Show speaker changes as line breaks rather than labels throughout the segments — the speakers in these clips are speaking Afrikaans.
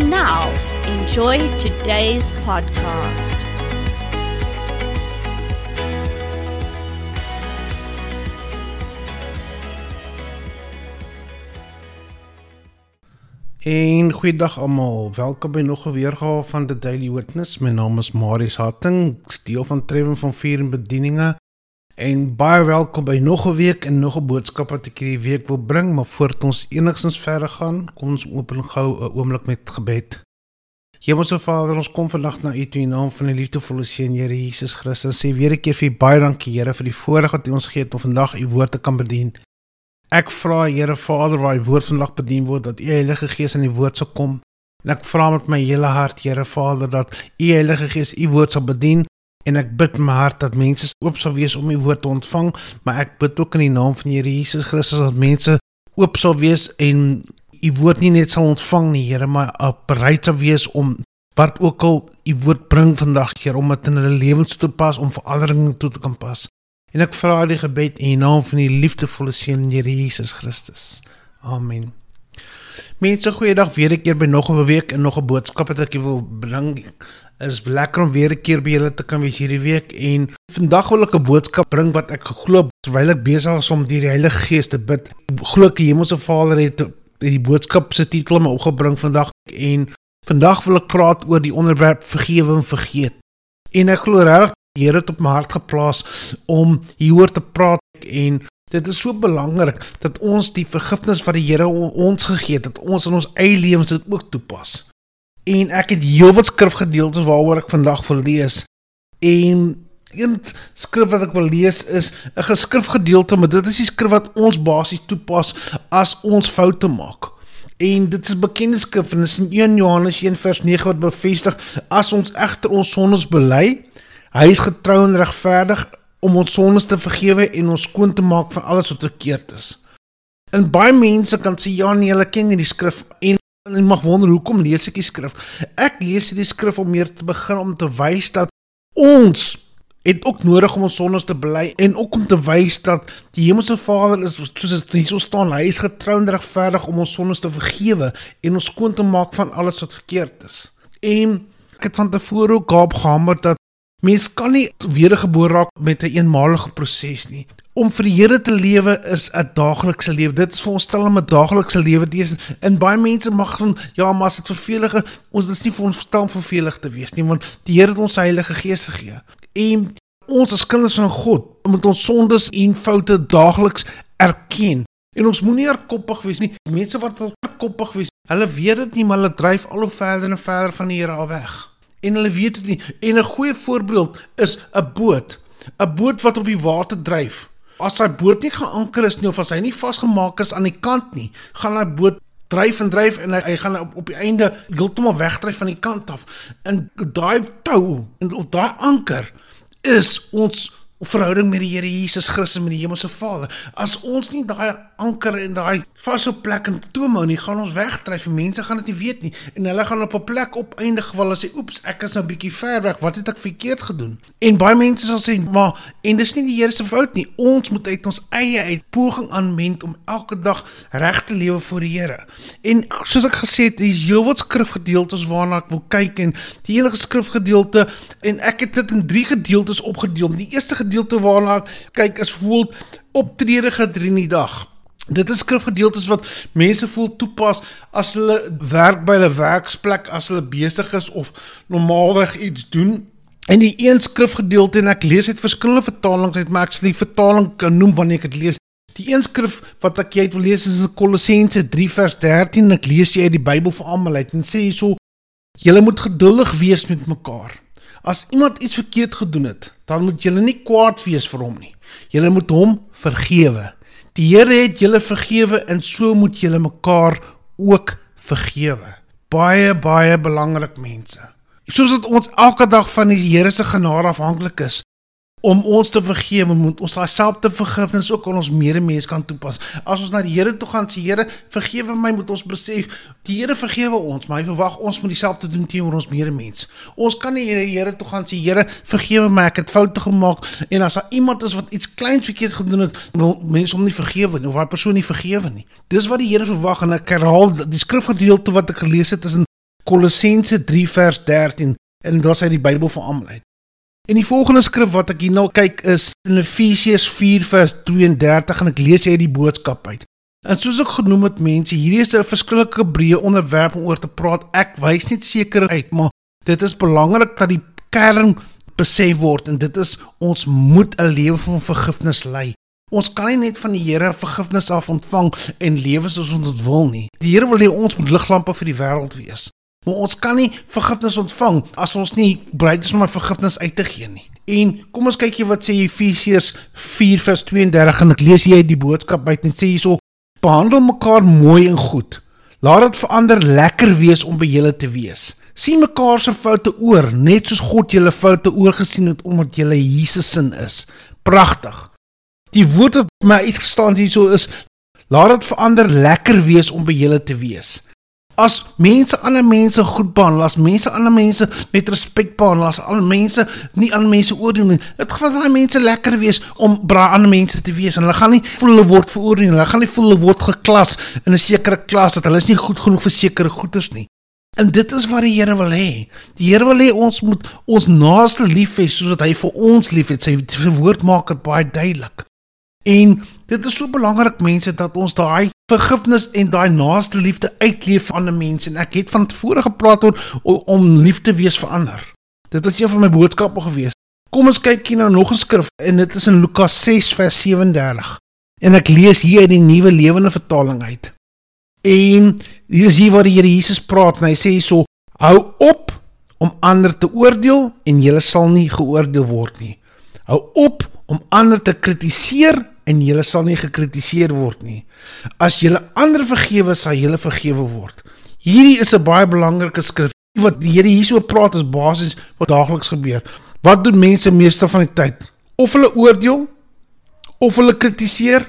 And now, enjoy today's podcast.
En goeiedag almal. Welkom by nog 'n weergawe van The Daily Witness. My naam is Marius Hatting, deel van Trewen van Vier en Bedieninge. En baie welkom by nog 'n week en nog 'n boodskap wat ek hierdie week wil bring, maar voordat ons enigstens verder gaan, kom ons open gou 'n oomblik met gebed. Hemelse Vader, ons kom vandag na U toe in naam van die liefdevolle Seun Here Jesus Christus. Sê weer 'n keer vir U baie dankie Here vir die voorreg wat U ons gee om vandag U woord te kan bedien. Ek vra Here Vader, waar U woord vandag bedien word, dat U Heilige Gees in die woord sal kom. En ek vra met my hele hart, Here Vader, dat U Heilige Gees U woord sal bedien En ek bid my hart dat mense oop sal wees om u woord te ontvang, maar ek bid ook in die naam van die Here Jesus Christus dat mense oop sal wees en u woord nie net sal ontvang nie, Here, maar bereid sal wees om wat ook al u woord bring vandag, Here, om dit in hulle lewens toe te pas, om verandering toe te kan pas. En ek vra die gebed in die naam van die liefdevolle Seun, Here Jesus Christus. Amen. Mense, goeiedag weer 'n keer by nog 'n week en nog 'n boodskap wat ek wil bring is lekker om weer 'n keer by julle te kan wees hierdie week en vandag wil ek 'n boodskap bring wat ek geglo terwyl ek besig was om die Heilige Gees te bid. Glo ek die Hemelse Vader het die boodskap se titel my opgebring vandag en vandag wil ek praat oor die onderwerp vergewe en vergeet. En ek glo regtig die Here het op my hart geplaas om hieroor te praat en dit is so belangrik dat ons die vergifnis wat die Here ons gegee het, dat ons in ons eie lewens dit ook toepas en ek het heelwat skrifgedeeltes waaroor ek vandag wil lees. En een skrif wat ek wil lees is 'n geskrifgedeelte, maar dit is die skrif wat ons basies toepas as ons foute maak. En dit is bekende skrif en dit is in 1 Johannes 1 vers 9 wat bevestig as ons egter ons sondes bely, hy is getrou en regverdig om ons sondes te vergewe en ons skoon te maak van alles wat verkeerd is. En baie mense kan sê ja nee, hulle ken hierdie skrif en En jy mag wonder hoekom lees ek die skrif? Ek lees hierdie skrif om meer te begin om te wys dat ons het ook nodig om ons sondes te bely en ook om te wys dat die Hemelse Vader is soos dit hier so staan, hy is getrou en regverdig om ons sondes te vergewe en ons skoon te maak van alles wat verkeerd is. En ek het van tevore ook gaap gehamer dat mens kan nie wedergebore raak met 'n een eenmalige proses nie om vir die Here te lewe is 'n daaglikse lewe. Dit is vir ons stel om 'n daaglikse lewe te wees. En baie mense mag van ja, maar as dit vervelig is, ons is nie vir ons stel om vervelig te wees nie, want die Here het ons Heilige Gees gegee. En ons as kinders van God moet ons sondes en foute daagliks erken. En ons moenie erkoppig wees nie. Mense wat wil erkoppig wees, hulle weet dit nie, maar hulle dryf al hoe verder en verder van die Here af weg. En hulle weet dit nie. En 'n goeie voorbeeld is 'n boot. 'n Boot wat op die water dryf as hy boot nie geanker is nie of as hy nie vasgemaak is aan die kant nie, gaan hy boot dryf en dryf en hy, hy gaan op, op die einde heeltemal wegdryf van die kant af. En daai tou en of daai anker is ons verhouding met die Here Jesus Christus met die Hemelse Vader. As ons nie daai anker en daai vaste plek in toom hou nie, gaan ons wegdryf en mense gaan dit nie weet nie en hulle gaan op 'n plek opeindig waar hulle sê oeps, ek is nou bietjie ver weg. Wat het ek verkeerd gedoen? En baie mense sal sê, "Maar en dis nie die Here se fout nie. Ons moet uit ons eie uit poging aanwend om elke dag reg te lewe voor die Here." En soos ek gesê het, hier's heelwat skrifgedeeltes waarna ek wil kyk en die enige skrifgedeelte en ek het dit in 3 gedeeltes opgedeel. Die eerste gedeelte waarna kyk is voel optrede gedurende die dag. Dit is skrifgedeeltes wat mense voel toepas as hulle werk by hulle werksplek, as hulle besig is of normaalweg iets doen. En die een skrifgedeelte en ek lees dit verskillende vertalings uit, maar ek sal die vertaling kan noem wanneer ek dit lees. Die een skrif wat ek jy wil lees is Kolossense 3 vers 13 en ek lees jy uit die Bybel vir almal uit en sê hierso: Julle moet geduldig wees met mekaar. As iemand iets verkeerd gedoen het, dan moet julle nie kwaad wees vir hom nie. Julle moet hom vergewe. Die Here het julle vergewe en so moet julle mekaar ook vergewe. baie baie belangrik mense. Soos dat ons elke dag van die Here se genade afhanklik is om ons te vergewe, moet ons dieselfde vergifnis ook aan ons medemens kan toepas. As ons na die Here toe gaan sê Here, vergewe my, moet ons besef die Here vergewe ons, maar hy verwag ons moet dieselfde doen teenoor ons medemens. Ons kan nie na die Here toe gaan sê Here, vergewe my, ek het foute gemaak en as daar iemand is wat iets kleins verkeerd gedoen het, wil mense hom nie vergewe nie of daai persoon nie vergewe nie. Dis wat die Here verwag en ek herhaal die skrifgedeelte wat ek gelees het is in Kolossense 3 vers 13 en dit was uit die Bybel vir almal uit. En die volgende skrif wat ek hier nou kyk is in Efesiërs 4 vers 32 en ek lees hier die boodskap uit. En soos ek genoem het mense, hierdie is 'n verskillike breë onderwerp om oor te praat. Ek wys net seker uit, maar dit is belangrik dat die kern besef word en dit is ons moet 'n lewe van vergifnis lei. Ons kan nie net van die Here vergifnis af ontvang en lewe soos ons dit wil nie. Die Here wil hê ons moet liglampe vir die wêreld wees. Maar ons kan nie vergifnis ontvang as ons nie bereid is om my vergifnis uit te gee nie. En kom ons kyk hier wat sê Efesiërs 4:32 en ek lees hier die boodskap uit en sê hierso: Behandel mekaar mooi en goed. Laat dit verander lekker wees om by julle te wees. Sien mekaar se foute oor, net soos God julle foute oorgesien het omdat julle Jesus se is. Pragtig. Die woord wat my uitgestaan hierso is: Laat dit verander lekker wees om by julle te wees as mense ander mense goed behandel, as mense ander mense met respek behandel, as al mense nie ander mense oordeel nie, dit gaan daai mense lekker wees om bra ander mense te wees en hulle gaan nie voel hulle word veroordeel nie. Hulle gaan nie voel hulle word geklas in 'n sekere klas dat hulle is nie goed genoeg vir sekere goeders nie. En dit is wat die Here wil hê. Die Here wil hê ons moet ons naaste lief hê soos wat hy vir ons liefhet. Sy woord maak dit baie duidelik. En dit is so belangrik mense dat ons daai vergifnis en daai naaste liefde uitleef aan 'n mens en ek het van tevore gepraat oor om lief te wees vir ander. Dit was een van my boodskappe gewees. Kom ons kyk hier nou nog 'n skrif en dit is in Lukas 6 vers 37. En ek lees hier uit die Nuwe Lewende Vertaling uit. En hier is hier waar die Here Jesus praat en hy sê so: Hou op om ander te oordeel en jy sal nie geoordeel word nie. Hou op om ander te kritiseer en jy sal nie gekritiseer word nie. As jy ander vergewe, sal jy vergewe word. Hierdie is 'n baie belangrike skrif. Wat die Here hierso praat is basies wat daagliks gebeur. Wat doen mense meeste van die tyd? Of hulle oordeel of hulle kritiseer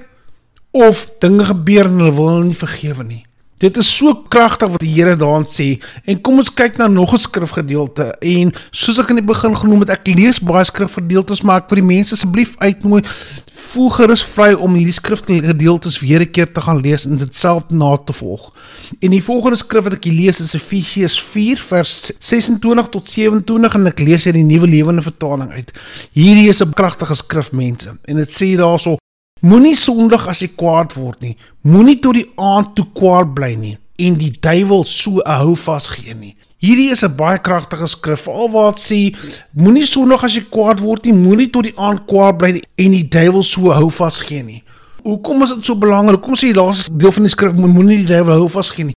of dinge gebeur en hulle wil hulle nie vergewe nie. Dit is so kragtig wat die Here daarin sê. En kom ons kyk na nog 'n skrifgedeelte. En soos ek in die begin genoem het, ek lees baie skrifgedeeltes, maar ek wil die mense asseblief uitnooi, voel gerus vry om hierdie skrifgedeeltes weer 'n keer te gaan lees en dit self na te volg. En die volgende skrif wat ek lees is Efesiërs 4 vers 26 tot 27 en ek lees uit die Nuwe Lewende Vertaling uit. Hierdie is 'n kragtige skrif mense. En dit sê daarso Moenie sondig as jy kwaad word nie. Moenie tot die aand toe kwaad bly nie en die duiwel so 'n hou vas gee nie. Hierdie is 'n baie kragtige skrif. Alwaar sê moenie sondig as jy kwaad word nie. Moenie tot die aand kwaad bly nie en die duiwel so hou vas gee nie. Hoekom is dit so belangrik? Kom sê die laaste deel van die skrif moenie die duiwel hou vas gee nie.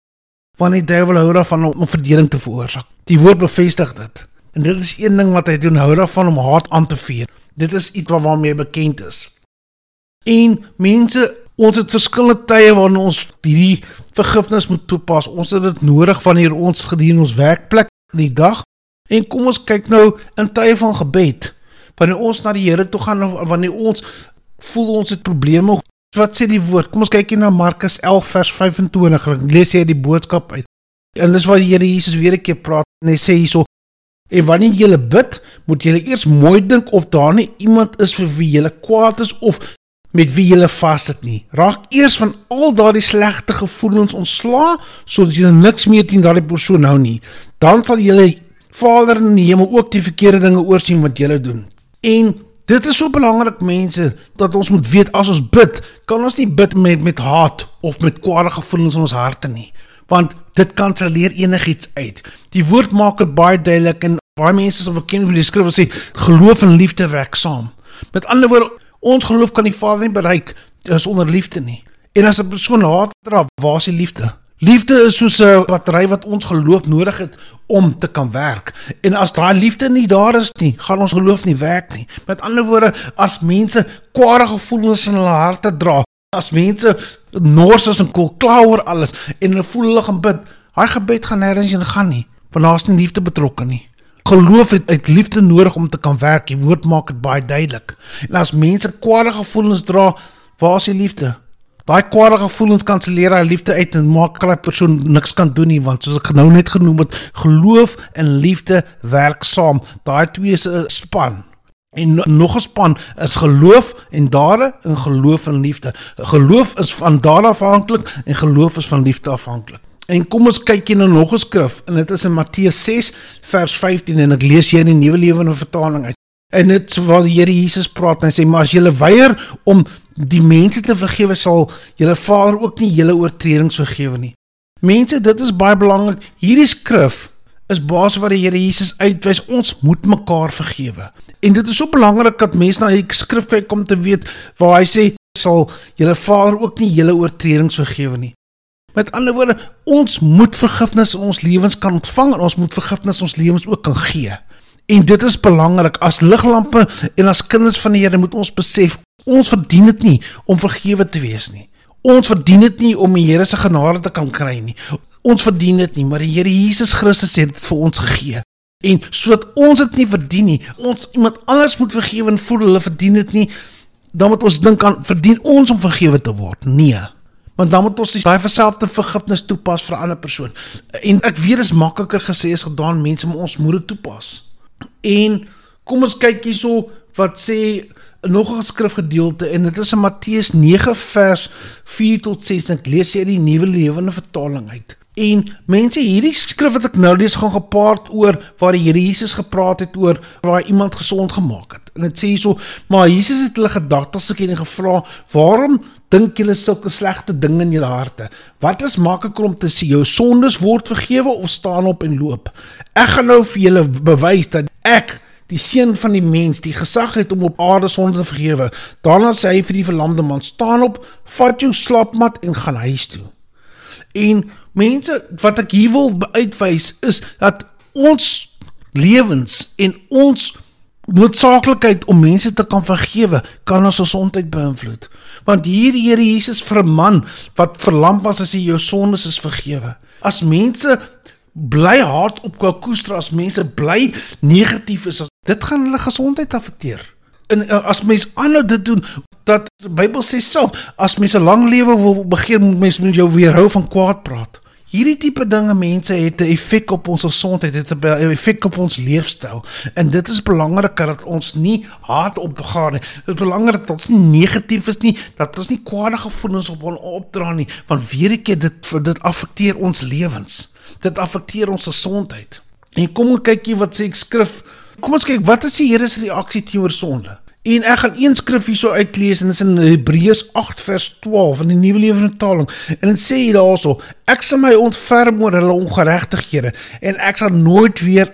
Want die duiwel hou daarvan om, om verdeling te veroorsaak. Die woord bevestig dit. En dit is een ding wat hy doen, hou daarvan om haat aan te vuur. Dit is iets waarmee hy bekend is. En mense, ons het verskillende tye waarin ons hierdie vergifnis moet toepas. Ons het dit nodig wanneer ons gedien ons werkplek in die dag. En kom ons kyk nou in tye van gebed. Wanneer ons na die Here toe gaan wanneer ons voel ons het probleme. Wat sê die woord? Kom ons kyk hier na Markus 11 vers 25. Ek lees hier die boodskap uit. En dis waar die Here Jesus weer 'n keer praat en hy sê hierso En wanneer jy bid, moet jy eers mooi dink of daar nie iemand is vir wie jy kwaad is of met wie jy vassit nie. Raak eers van al daardie slegte gevoelens ontslaa sodat jy niks meer teen daardie persoon hou nie. Dan sal jy Vader in die hemel ook die verkeerde dinge oorsien wat jy doen. En dit is so belangrik mense dat ons moet weet as ons bid, kan ons nie bid met met haat of met kwade gevoelens in ons harte nie, want dit kanselleer enigiets uit. Die woord maak dit baie duidelik en baie mense sal bekend met die skrif wat sê geloof en liefde werk saam. Met ander woorde Ons geloof kan die Vader nie bereik sonder liefde nie. En as 'n persoon haat dra, waar is die liefde? Liefde is soos 'n battery wat ons geloof nodig het om te kan werk. En as daai liefde nie daar is nie, gaan ons geloof nie werk nie. Met ander woorde, as mense kwade gevoelens in hulle harte dra, as mense nors is en kol kla oor alles en hulle voel hulle gaan bid, Daai gebed gaan nêrens heen gaan nie, want daar's nie liefde betrokke nie. Geloof het uit liefde nodig om te kan werk. Die woord maak dit baie duidelik. En as mense kwade gevoelens dra, waar is die liefde? Daai kwade gevoelens kanselleer hy liefde uit en maak dat 'n persoon niks kan doen nie want soos ek nou net genoem het, geloof en liefde werk saam. Daai twee is 'n span. En nog 'n span is geloof en dade en geloof en liefde. Geloof is van dade afhanklik en geloof is van liefde afhanklik. En kom ons kyk hier na nog 'n skrif en dit is in Matteus 6 vers 15 en ek lees hier in die Nuwe Lewende Vertaling uit. En dit waar die Here Jesus praat en hy sê maar as julle weier om die mense te vergewe sal julle Vader ook nie julle oortredings vergewe nie. Mense, dit is baie belangrik. Hierdie skrif is basies wat die Here Jesus uitwys ons moet mekaar vergewe. En dit is so belangrik dat mense na die skrif kyk om te weet waar hy sê sal julle Vader ook nie julle oortredings vergewe nie. Met ander woorde, ons moet vergifnis in ons lewens kan ontvang en ons moet vergifnis in ons lewens ook kan gee. En dit is belangrik as liglampe en as kinders van die Here moet ons besef ons verdien dit nie om vergewe te wees nie. Ons verdien dit nie om die Here se genade te kan kry nie. Ons verdien dit nie, maar die Here Jesus Christus het dit vir ons gegee. En sodat ons dit nie verdien nie, ons iemand anders moet vergewe en voel hulle verdien dit nie, dan moet ons dink aan verdien ons om vergewe te word. Nee. Want dan moet ons daai verselfde vergifnis toepas vir 'n ander persoon. En ek weet dit is makliker gesê as gedaan, mense, maar ons moet dit toepas. En kom ons kyk hierso wat sê nog 'n skrifgedeelte en dit is in Matteus 9 vers 4 tot 6. Ek lees hier die nuwe lewende vertaling uit. En mense, hierdie skrif wat ek nou lees gaan gepaard oor waar die Here Jesus gepraat het oor waar iemand gesond gemaak het. En dit sê hierso, maar Jesus het hulle gedagtes geken en gevra, "Waarom dink julle sulke slegte dinge in julle harte? Wat is makliker om te sê jou sondes word vergewe of staan op en loop? Ek gaan nou vir julle bewys dat ek die seun van die mens die gesag het om op aarde sonde te vergewe. Daarna sê hy vir die verlamde man: "Staan op, vat jou slapmat en gaan huis toe." En mense, wat ek hier wil uitwys is dat ons lewens en ons noodsaaklikheid om mense te kan vergewe kan ons gesondheid beïnvloed. Want hier Here Jesus vir 'n man wat verlam was as hy jou sondes is vergewe. As mense bly hard op koester as mense bly negatief is dit gaan hulle gesondheid affekteer en eh, as mens aanhou dit doen dat die Bybel sê self as mense lang lewe wil begeer moet mens met jou weerhou van kwaad praat hierdie tipe dinge mense het 'n effek op ons gesondheid het 'n effek op ons leefstyl en dit is belangriker dat ons nie haat opgaan nie dit is belangrik dat ons nie negatief is nie dat ons nie kwade gevoelens op ons opdra nie want weer 'n keer dit dit affekteer ons lewens Dit affekteer ons gesondheid. En kom ons kykie wat sê ek skrif. Kom ons kyk wat is die Here se reaksie teenoor sonde. En ek gaan een skrif hierso uitlees en dit is in Hebreërs 8 vers 12 in die Nuwe Lewende Vertaling. En dit sê hier daarso: Ek sal my ontferm oor hulle ongeregtighede en ek sal nooit weer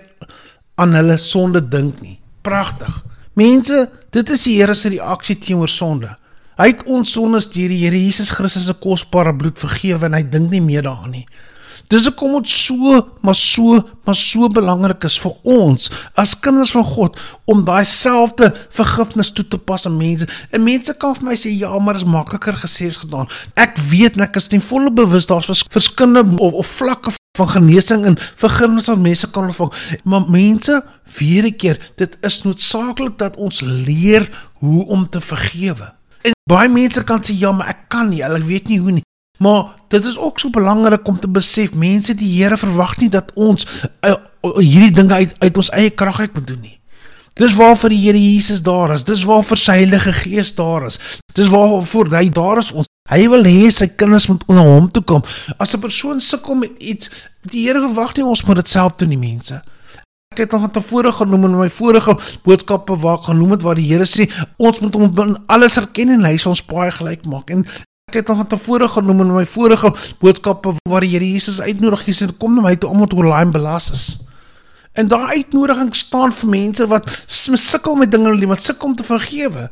aan hulle sonde dink nie. Pragtig. Mense, dit is die Here se reaksie teenoor sonde. Hy het ons sondes deur die Here Jesus Christus se kosbare bloed vergewe en hy dink nie meer daaraan nie. Dis hoekom dit so, maar so, maar so belangrik is vir ons as kinders van God om daai selfde vergifnis toe te pas aan mense. En mense kan vir my sê ja, maar dit is makliker gesê as gedaan. Ek weet net ek is nie volle bewus daar's verskillende of, of vlakke van genesing en vergifnis wat mense kan ontvang. Maar mense, weer 'n keer, dit is noodsaaklik dat ons leer hoe om te vergewe. En baie mense kan sê ja, maar ek kan nie, hulle weet nie hoe nie. Maar dit is ook so belangrik om te besef, mense, die Here verwag nie dat ons uh, hierdie dinge uit uit ons eie krag uit moet doen nie. Dis waarvoor die Here Jesus daar is. Dis waarvoor sy Heilige Gees daar is. Dis waarvoor hy daar is ons. Hy wil hê sy kinders moet onder hom toe kom. As 'n persoon sukkel met iets, die Here verwag nie ons moet dit self doen nie, mense. Ek het al van tevore genoem in my vorige boodskappe waar ek genoem het waar die Here sê ons moet hom in alles erken en hy sal ons paai gelyk maak. En Ek het al van tevore genoem in my vorige boodskappe waar die Here Jesus uitnodig het kom na my toe om te online belas is. En daai uitnodiging staan vir mense wat sukkel met dinge in hulle lewe, wat sukkel om te vergewe.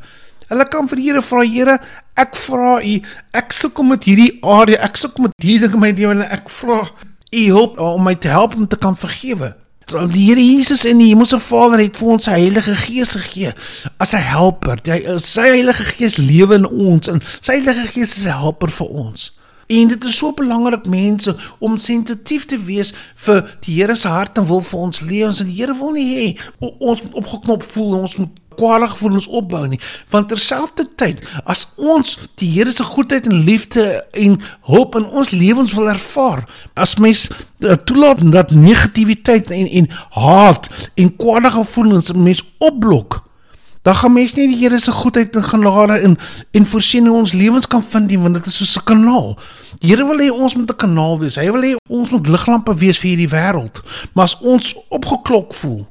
Hulle kan vir die Here vra, Here, ek vra U, ek sukkel met hierdie area, ek sukkel met hierdie dinge in my lewe en ek vra U hulp om my te help om te kan vergewe die Here Jesus en die Hemelse Vader het vir ons sy Heilige Gees gegee as 'n helper. Hy sy Heilige Gees lewe in ons en sy Heilige Gees is 'n helper vir ons. En dit is so belangrik mense om sensitief te wees vir die Here se hart en wil vir ons lewens en die Here wil nie hê ons moet opgeknop voel ons moet kwaadige gevoelens opbou nie want terselfdertyd as ons die Here se goedheid en liefde en hulp in ons lewens wil ervaar as mens uh, toelaat dat negativiteit en en haat en kwaadige gevoelens mens opblok dan gaan mens nie die Here se goedheid en genade en en voorsiening in ons lewens kan vind nie want dit is soos 'n kanaal. Die Here wil hê ons moet 'n kanaal wees. Hy wil hê ons moet liglampe wees vir hierdie wêreld. Maar as ons opgeklok voel,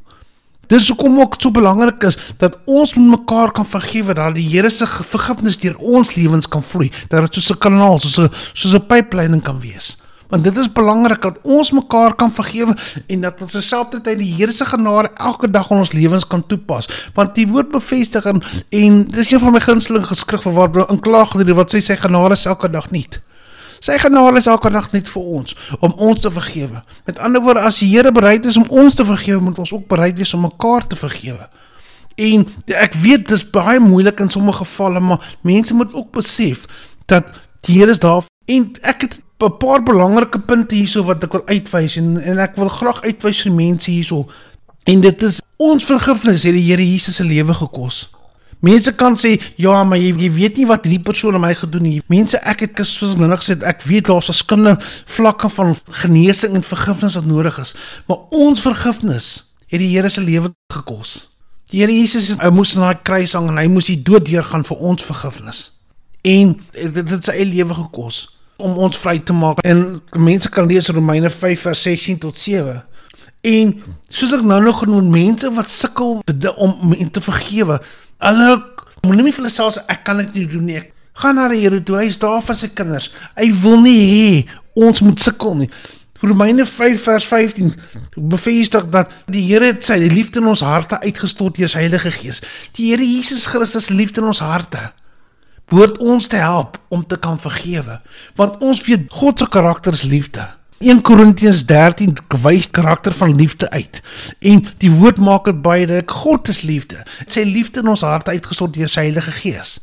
dis hoekom ook so belangrik is dat ons met mekaar kan vergewe dat die Here se vergifnis deur ons lewens kan vloei, dat dit soos 'n kanaal, soos 'n soos 'n pypleiding kan wees. Want dit is belangrik dat ons mekaar kan vergewe en dat ons terselfdertyd die Here se genade elke dag in ons lewens kan toepas. Want die woord bevestig en, en dis een van my gunsteling geskrifte waar in klaaglied wat sê sy genade is elke dag nuut Sy genade is elke dag net vir ons om ons te vergewe. Met ander woorde, as die Here bereid is om ons te vergewe, moet ons ook bereid wees om mekaar te vergewe. En ek weet dis baie moeilik in sommige gevalle, maar mense moet ook besef dat die Here is daar en ek het 'n paar belangrike punte hierso wat ek wil uitwys en en ek wil graag uitwys vir mense hierso. En dit is ons vergifnis het die Here Jesus se lewe gekos. Mense kan sê ja, maar jy, jy weet nie wat hierdie persoon aan my gedoen het. Mense, ek het soos ek nou gesê, ek weet daar's verskillende vlakke van genesing en vergifnis wat nodig is, maar ons vergifnis het die Here se lewe gekos. Die Here Jesus hy moes na die kruis hang en hy moes die dood deurgaan vir ons vergifnis. En dit het sy eie lewe gekos om ons vry te maak. En mense kan lees Romeine 5 vers 16 tot 7. En soos ek nou nog genoem mense wat sukkel om te vergewe, hulle moenie vir hulle self sê ek kan dit nie doen nie. Ek gaan na die Here toe. Hy is daar vir sy kinders. Hy wil nie hê ons moet sukkel nie. Romeine 5 vers 15 bevestig dat die Here het sy liefde in ons harte uitgestort deur sy Heilige Gees. Die Here Jesus Christus liefde in ons harte behoort ons te help om te kan vergewe want ons weet God se karakter is liefde 1 Korintiërs 13 wys karakter van liefde uit. En die woord maak dit baie dat God is liefde. Sy liefde in ons harte uitgesond deur sy Heilige Gees.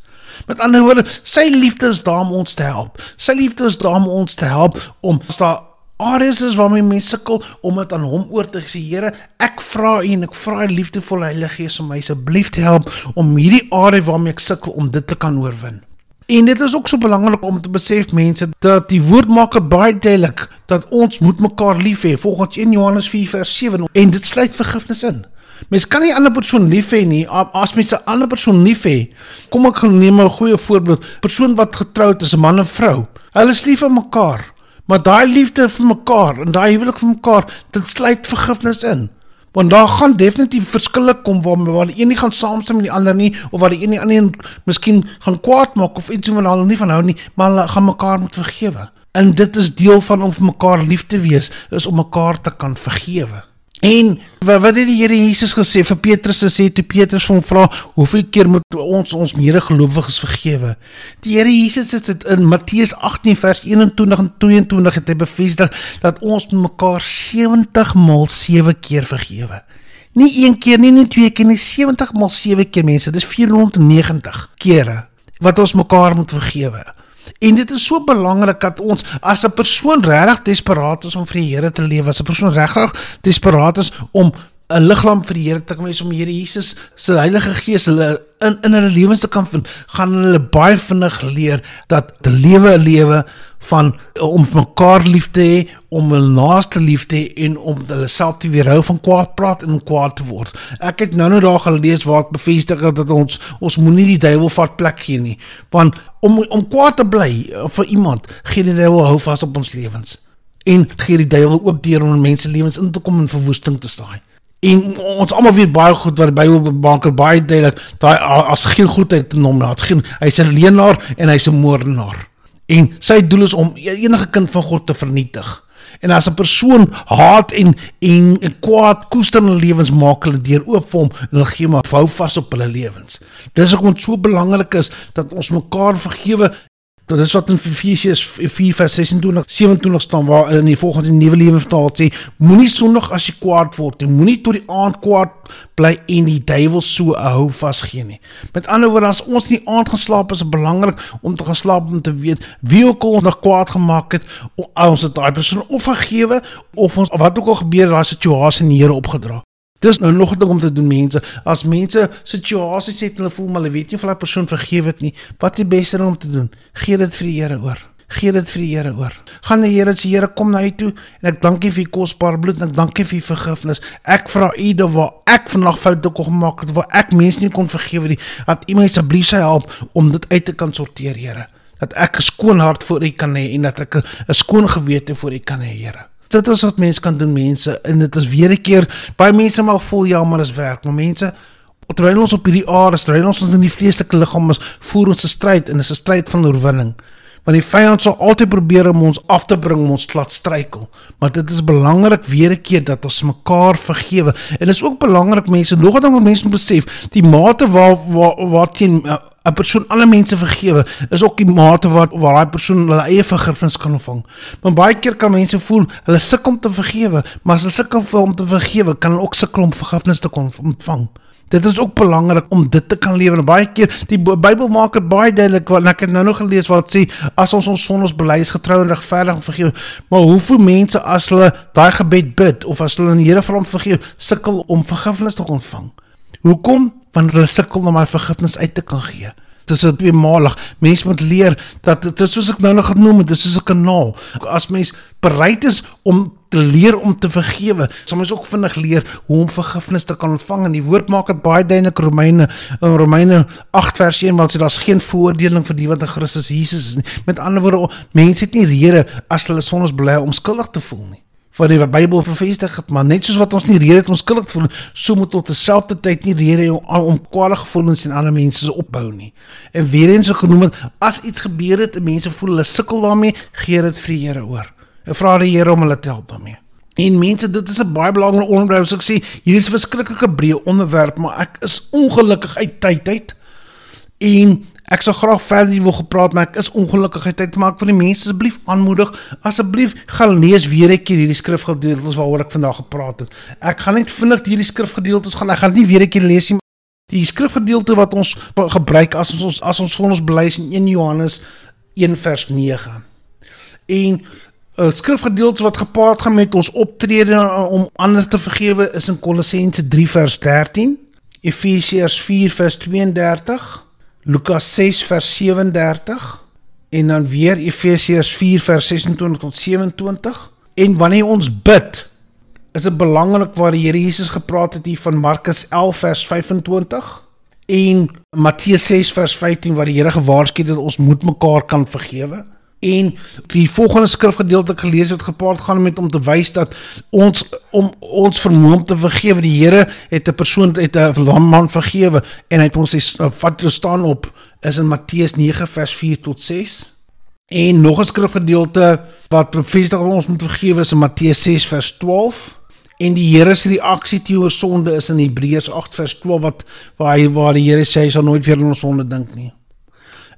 Met ander woorde sy liefde is daar om ons te help. Sy liefde is daar om ons te help om as daar areas is waarmee mense sukkel om dit aan hom oor te sê Here ek vra u en ek vra die liefdevolle Heilige Gees om my asseblief te help om hierdie area waarmee ek sukkel om dit te kan oorwin en dit is ook so belangrik om te besef mense dat die woord maak baie duidelik dat ons moet mekaar lief hê volgens 1 Johannes 4 vers 7 en dit sluit vergifnis in Mens kan nie 'n ander persoon lief hê nie as mens 'n ander persoon lief hê. Kom ek gaan neem 'n goeie voorbeeld. Persoon wat getroud is, 'n man en vrou. Hulle is lief vir mekaar. Maar daai liefde vir mekaar en daai huwelik vir mekaar, dit sluit vergifnis in. Want daar gaan definitief verskille kom waar waar die een nie gaan saamstem met die ander nie of waar die een die ander miskien gaan kwaad maak of iets wat hulle nie van hou nie, maar hulle gaan mekaar moet vergewe. En dit is deel van om vir mekaar lief te wees, is om mekaar te kan vergewe. En wat het die Here Jesus gesê vir Petrus sê toe Petrus hom vra hoeveel keer moet ons ons medegelowiges vergewe? Die Here Jesus het dit in Matteus 18 vers 21 en 22 het hy bevestig dat ons mekaar 70 maal 7 keer vergewe. Nie een keer nie, nie twee keer nie, 70 maal 7 keer mense, dis 490 kere wat ons mekaar moet vergewe. En dit is so belangrik dat ons as 'n persoon regtig desperaat is om vir die Here te lewe, as 'n persoon regtig desperaat is om 'n liggaam vir die Here te kan wees om die Here Jesus se Heilige Gees hulle in in hulle lewens te kan vind, gaan hulle baie vinnig leer dat te lewe 'n lewe van om mekaar lief te hê, om hul naaste lief te hê en om hulle self te weerhou van kwaad praat en kwaad te word. Ek het nou nou daar gelees waar dit bevestig het dat ons ons moenie die duiwel vat plek gee nie, want om om kwaad te bly vir iemand, gee die duiwel hou vas op ons lewens en gee die duiwel ook deur om mense lewens in te kom en verwoesting te saai. En ons almal weet baie goed wat die Bybel maak baie duidelik, daai as geen goedheid in hom het, geen hy's 'n leienaar en hy's 'n moordenaar. En sy doel is om e-, enige kind van God te vernietig. En as 'n persoon haat en en, en kwaad koester in hulle lewens maak hulle deur oop vir hom en hulle gee maar hou vas op hulle lewens. Dis hoekom dit so belangrik is dat ons mekaar vergewe Dit is wat in Efesiërs 4:26 27 staan waar in die volgende nuwe lewe vertaal sê moenie sondig as jy kwaad word nie. Moenie tot die aand kwaad bly en die duiwel so hou vasgee nie. Met ander woorde as ons nie aand geslaap is belangrik om te geslaap om te weet wie ook al ons nog kwaad gemaak het ons het daai persoon of vergewe of ons wat ook al gebeur daai situasie in die Here opgedra Dis nou nog 'n ding om te doen mense. As mense situasies het en hulle voel maar hulle weet nie of hulle persoon vergewe het nie, wat is die beste ding om te doen? Gee dit vir die Here oor. Gee dit vir die Here oor. Gaan die Here sê Here kom na U toe en ek dank U vir U kosbare bloed en ek dank U vir U vergifnis. Ek vra U dat waar ek vandag foute kon gemaak het, waar ek mense nie kon vergewe nie, dat U my asseblief sal help om dit uit te kan sorteer, Here. Dat ek 'n skoon hart voor U kan hê en dat ek 'n skoon gewete voor U kan hê, Here dit is wat mense kan doen mense en dit is weer 'n keer baie mense maar voel ja maar is werk maar mense terwyl ons op hierdie aarde terwyl ons in die vleeslike liggaam is voer ons 'n stryd en dit is 'n stryd van oorwinning. Want die vyand sal altyd probeer om ons af te bring om ons plat struikel. Maar dit is belangrik weer 'n keer dat ons mekaar vergewe. En dit is ook belangrik mense nog wat mense besef die mate waar waar waarteen 'n persoon alle mense vergewe is ook die mate wat waar daai persoon hulle eie vergifnis kan ontvang. Maar baie keer kan mense voel hulle sukkel om te vergewe, maar as hulle sukkel om te vergewe, kan hulle ook sukkel om vergifnis te kon ontvang. Dit is ook belangrik om dit te kan lewe. Baie keer die Bybel maak dit baie duidelik want ek het nou nog gelees wat sê as ons ons sondes bely is getrou en regverdig en vergewe. Maar hoeveel mense as hulle daai gebed bid of as hulle aan die Here vra om vergewe, sukkel om vergifnis te ontvang? Hoekom? Want hulle sukkel om my vergifnis uit te kan gee. Dit is tweemalig. Mens moet leer dat dit is soos ek nou nog genoem het, dit is soos 'n kanaal. As mens bereid is om te leer om te vergewe, sal mens ook vinnig leer hoe om vergifnis te kan ontvang. En die woord maak dit baie duidelik Romeine in Romeine 8 vers 1 wat sê daar's geen veroordeling vir die wat in Christus Jesus is nie. Met ander woorde, mense het nie rede as hulle sondes bely om skuldig te voel nie van die Bybel bevestig het, maar net soos wat ons nie rede het om skuldig te voel, so moet ons terselfdertyd nie rede om, om kwade gevoelens in ander mense se opbou nie. En weer eens so genoem het, as iets gebeur het en mense voel hulle sukkel daarmee, gee dit vir die Here oor. En vra die Here om hulle te help daarmee. En mense, dit is 'n baie belangrike onderwerp. So ek sê, hier is 'n verskriklike breë onderwerp, maar ek is ongelukkig uit tyd uit. En Ek sou graag verder wil gepraat, maar ek is ongelukkig het tyd maak vir die mense asseblief aanmoedig. Asseblief gaan lees weer 'n keer hierdie skrifgedeeltes waaroor ek vandag gepraat het. Ek gaan net vinnig hierdie skrifgedeeltes gaan. Ek gaan nie weer 'n keer lees nie. Die skrifgedeelte wat ons gebruik as ons as ons son ons bely in 1 Johannes 1 vers 9. En 'n uh, skrifgedeelte wat gepaard gaan met ons optrede uh, om ander te vergewe is in Kolossense 3 vers 13, Efesiërs 4 vers 32 Lukas 6 vers 37 en dan weer Efesiërs 4 vers 26 tot 27 en wanneer ons bid is dit belangrik waar die Here Jesus gepraat het hier van Markus 11 vers 25 en Matteus 6 vers 15 waar die Here gewaarsku het dat ons moet mekaar kan vergewe en die volgende skrifgedeelte ek gelees het gepaard gaan met om te wys dat ons om ons vermoë om te vergewe die Here het 'n persoon het 'n man vergewe en hy het ons sê vat jou staan op is in Matteus 9 vers 4 tot 6 en nog 'n skrifgedeelte wat bevestig dat ons moet vergewe is in Matteus 6 vers 12 en die Here se reaksie teenoor sonde is in Hebreërs 8 vers 12 wat waar hy waar die Here sê hy sal nooit weer aan ons sonde dink nie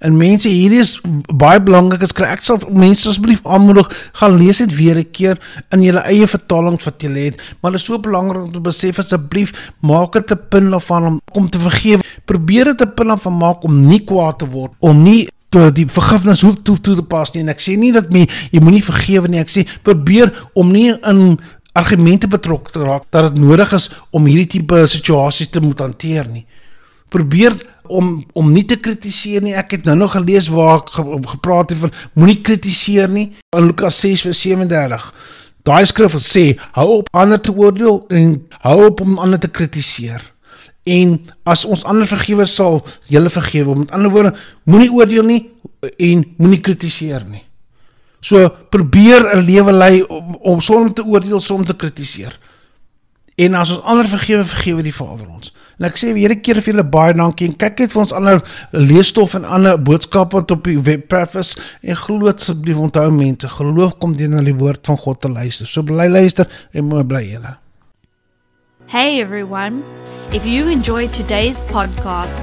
En mense, hierdie is baie belangrik. Ek skryf ek sal mense asseblief aanmoedig gaan lees dit weer 'n keer in julle eie vertalings wat jy het. Maar dit is so belangrik om te besef asseblief maak dit 'n punt daarvan om om te vergewe. Probeer dit 'n punt daarvan maak om nie kwaad te word, om nie toe die vergifnis hoef toe toe te pas nie. En ek sê nie dat jy jy moenie vergewe nie. Ek sê probeer om nie in argumente betrokke te raak dat dit nodig is om hierdie tipe situasies te moet hanteer nie. Probeer om om nie te kritiseer nie. Ek het nou nog gelees waar ek ge, gepraat het van moenie kritiseer nie in Lukas 6:37. Daai skrif sê hou op ander te oordeel en hou op om ander te kritiseer. En as ons ander vergewe sal, julle vergewe. Met ander woorde, moenie oordeel nie en moenie kritiseer nie. So probeer 'n lewe lei om, om sonder te oordeel, sonder te kritiseer. En as ons ander vergewe, vergewe die Vader ons. En ek sê weer 'n keer vir julle baie dankie en kyk net vir ons ander leesstof en ander boodskappe wat op die webwerf is en glo asseblief onthou mense, geloof kom deur na die woord van God te luister. So bly luister en mooi bly julle.
Hey everyone. If you enjoyed today's podcast,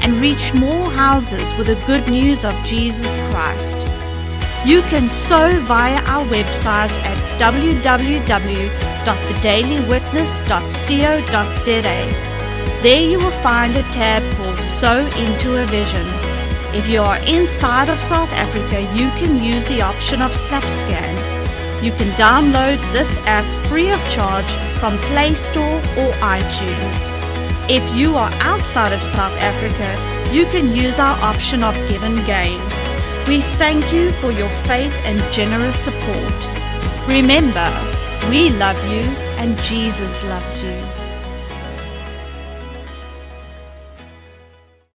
and reach more houses with the good news of Jesus Christ. You can sow via our website at www.thedailywitness.co.za. There you will find a tab called Sow into a Vision. If you are inside of South Africa, you can use the option of SnapScan. You can download this app free of charge from Play Store or iTunes. If you are outside of South Africa, you can use our option of Give and Gain. We thank you for your faith and generous support. Remember, we love you and Jesus loves you.